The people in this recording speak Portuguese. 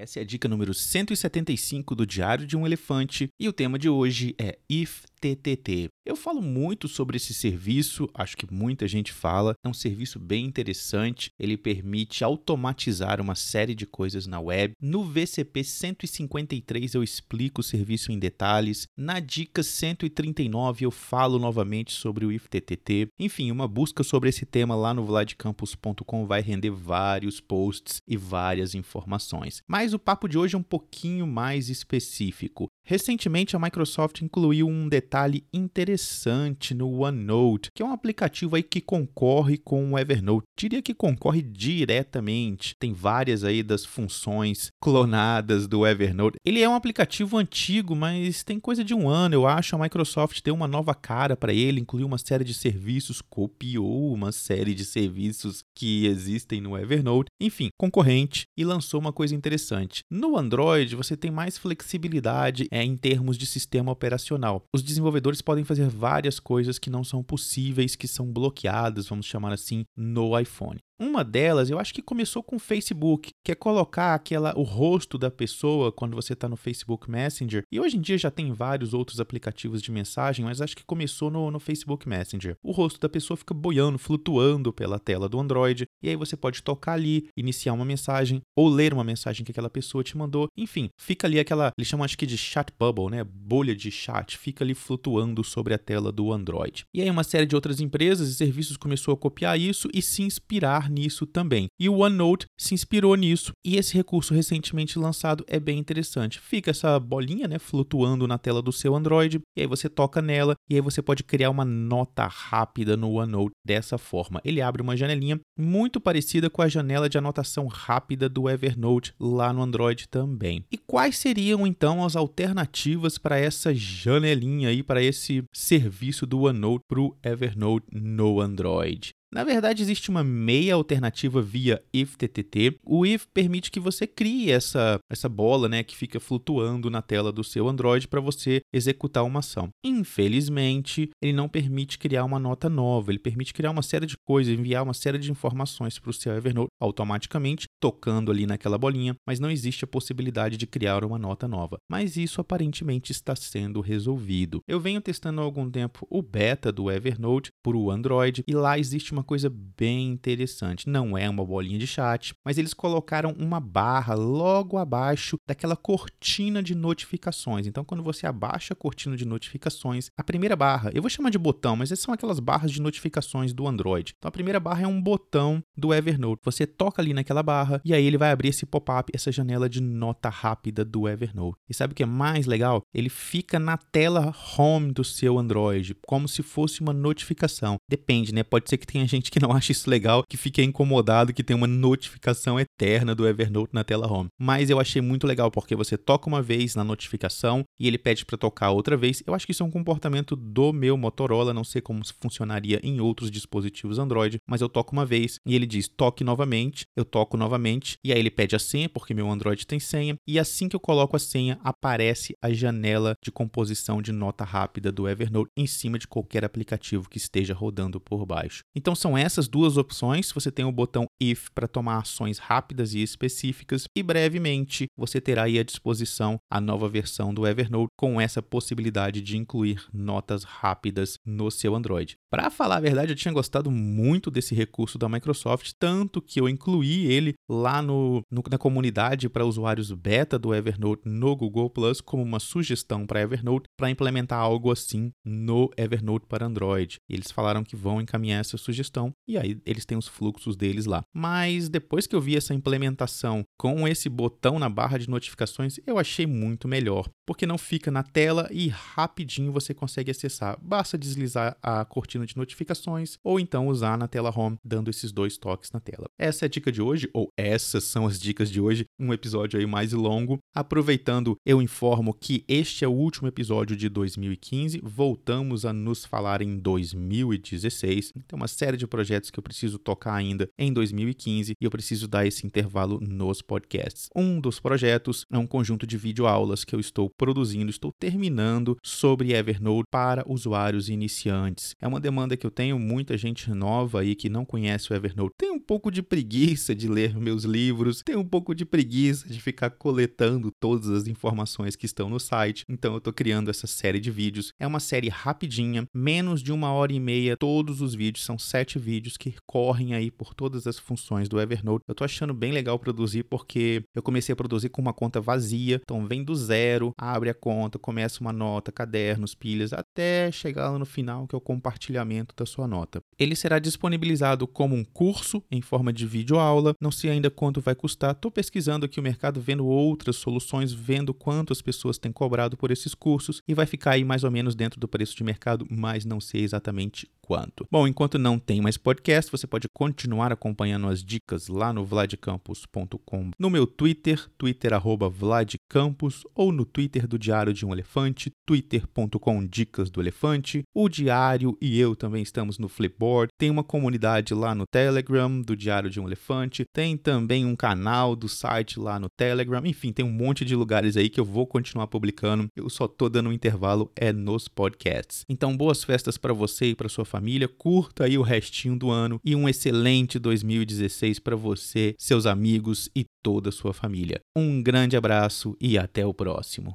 Essa é a dica número 175 do Diário de um Elefante. E o tema de hoje é If TTT. Eu falo muito sobre esse serviço, acho que muita gente fala. É um serviço bem interessante, ele permite automatizar uma série de coisas na web. No VCP 153 eu explico o serviço em detalhes. Na dica 139 eu falo novamente sobre o IFTTT. Enfim, uma busca sobre esse tema lá no vladcampus.com vai render vários posts e várias informações. Mas o papo de hoje é um pouquinho mais específico. Recentemente, a Microsoft incluiu um detalhe interessante no OneNote, que é um aplicativo aí que concorre com o Evernote. Diria que concorre diretamente. Tem várias aí das funções clonadas do Evernote. Ele é um aplicativo antigo, mas tem coisa de um ano, eu acho. A Microsoft deu uma nova cara para ele, incluiu uma série de serviços, copiou uma série de serviços que existem no Evernote. Enfim, concorrente e lançou uma coisa interessante. No Android, você tem mais flexibilidade é, em termos de sistema operacional. Os desenvolvedores podem fazer várias coisas que não são possíveis, que são bloqueadas, vamos chamar assim, no iPhone. Uma delas, eu acho que começou com o Facebook, que é colocar aquela o rosto da pessoa quando você está no Facebook Messenger. E hoje em dia já tem vários outros aplicativos de mensagem, mas acho que começou no, no Facebook Messenger. O rosto da pessoa fica boiando, flutuando pela tela do Android, e aí você pode tocar ali, iniciar uma mensagem ou ler uma mensagem que aquela pessoa te mandou. Enfim, fica ali aquela, eles chamam acho que de chat bubble, né? Bolha de chat, fica ali flutuando sobre a tela do Android. E aí uma série de outras empresas e serviços começou a copiar isso e se inspirar nisso também. E o OneNote se inspirou nisso e esse recurso recentemente lançado é bem interessante. Fica essa bolinha, né, flutuando na tela do seu Android e aí você toca nela e aí você pode criar uma nota rápida no OneNote dessa forma. Ele abre uma janelinha muito parecida com a janela de anotação rápida do Evernote lá no Android também. E quais seriam então as alternativas para essa janelinha aí para esse serviço do OneNote para o Evernote no Android? Na verdade, existe uma meia alternativa via IFTTT. O IF permite que você crie essa, essa bola né, que fica flutuando na tela do seu Android para você executar uma ação. Infelizmente, ele não permite criar uma nota nova, ele permite criar uma série de coisas, enviar uma série de informações para o seu Evernote automaticamente, tocando ali naquela bolinha, mas não existe a possibilidade de criar uma nota nova. Mas isso aparentemente está sendo resolvido. Eu venho testando há algum tempo o beta do Evernote para o Android e lá existe uma uma coisa bem interessante. Não é uma bolinha de chat, mas eles colocaram uma barra logo abaixo daquela cortina de notificações. Então, quando você abaixa a cortina de notificações, a primeira barra, eu vou chamar de botão, mas essas são aquelas barras de notificações do Android. Então, a primeira barra é um botão do Evernote. Você toca ali naquela barra e aí ele vai abrir esse pop-up, essa janela de nota rápida do Evernote. E sabe o que é mais legal? Ele fica na tela home do seu Android, como se fosse uma notificação. Depende, né? Pode ser que tenha gente que não acha isso legal, que fica incomodado que tem uma notificação eterna do Evernote na tela home. Mas eu achei muito legal porque você toca uma vez na notificação e ele pede para tocar outra vez. Eu acho que isso é um comportamento do meu Motorola, não sei como funcionaria em outros dispositivos Android, mas eu toco uma vez e ele diz toque novamente, eu toco novamente e aí ele pede a senha porque meu Android tem senha e assim que eu coloco a senha aparece a janela de composição de nota rápida do Evernote em cima de qualquer aplicativo que esteja rodando por baixo. Então são essas duas opções. Você tem o botão If para tomar ações rápidas e específicas, e brevemente você terá aí à disposição a nova versão do Evernote com essa possibilidade de incluir notas rápidas no seu Android. Para falar a verdade, eu tinha gostado muito desse recurso da Microsoft, tanto que eu incluí ele lá no, no na comunidade para usuários beta do Evernote no Google Plus como uma sugestão para Evernote para implementar algo assim no Evernote para Android. Eles falaram que vão encaminhar essa sugestão gestão e aí eles têm os fluxos deles lá. Mas depois que eu vi essa implementação com esse botão na barra de notificações, eu achei muito melhor, porque não fica na tela e rapidinho você consegue acessar. Basta deslizar a cortina de notificações ou então usar na tela home, dando esses dois toques na tela. Essa é a dica de hoje, ou essas são as dicas de hoje, um episódio aí mais longo. Aproveitando, eu informo que este é o último episódio de 2015, voltamos a nos falar em 2016. Então, uma série de projetos que eu preciso tocar ainda em 2016 2015 e eu preciso dar esse intervalo nos podcasts. Um dos projetos é um conjunto de videoaulas que eu estou produzindo, estou terminando sobre Evernote para usuários iniciantes. É uma demanda que eu tenho, muita gente nova aí que não conhece o Evernote tem um pouco de preguiça de ler meus livros, tem um pouco de preguiça de ficar coletando todas as informações que estão no site. Então eu estou criando essa série de vídeos. É uma série rapidinha, menos de uma hora e meia. Todos os vídeos são sete vídeos que correm aí por todas as funções do Evernote. Eu estou achando bem legal produzir porque eu comecei a produzir com uma conta vazia. Então vem do zero, abre a conta, começa uma nota, cadernos, pilhas, até chegar lá no final que é o compartilhamento da sua nota. Ele será disponibilizado como um curso em forma de vídeo aula. Não sei ainda quanto vai custar. Estou pesquisando aqui o mercado, vendo outras soluções, vendo quanto as pessoas têm cobrado por esses cursos e vai ficar aí mais ou menos dentro do preço de mercado, mas não sei exatamente quanto. Bom, enquanto não tem mais podcast, você pode continuar acompanhando as dicas lá no vladcampus.com, no meu Twitter, twitter vladcampus, ou no Twitter do Diário de um Elefante, twitter.com dicas do elefante. O Diário e eu também estamos no Flipboard. Tem uma comunidade lá no Telegram do Diário de um Elefante. Tem também um canal do site lá no Telegram. Enfim, tem um monte de lugares aí que eu vou continuar publicando. Eu só tô dando um intervalo é nos podcasts. Então, boas festas para você e para sua família família, curta aí o restinho do ano e um excelente 2016 para você, seus amigos e toda a sua família. Um grande abraço e até o próximo.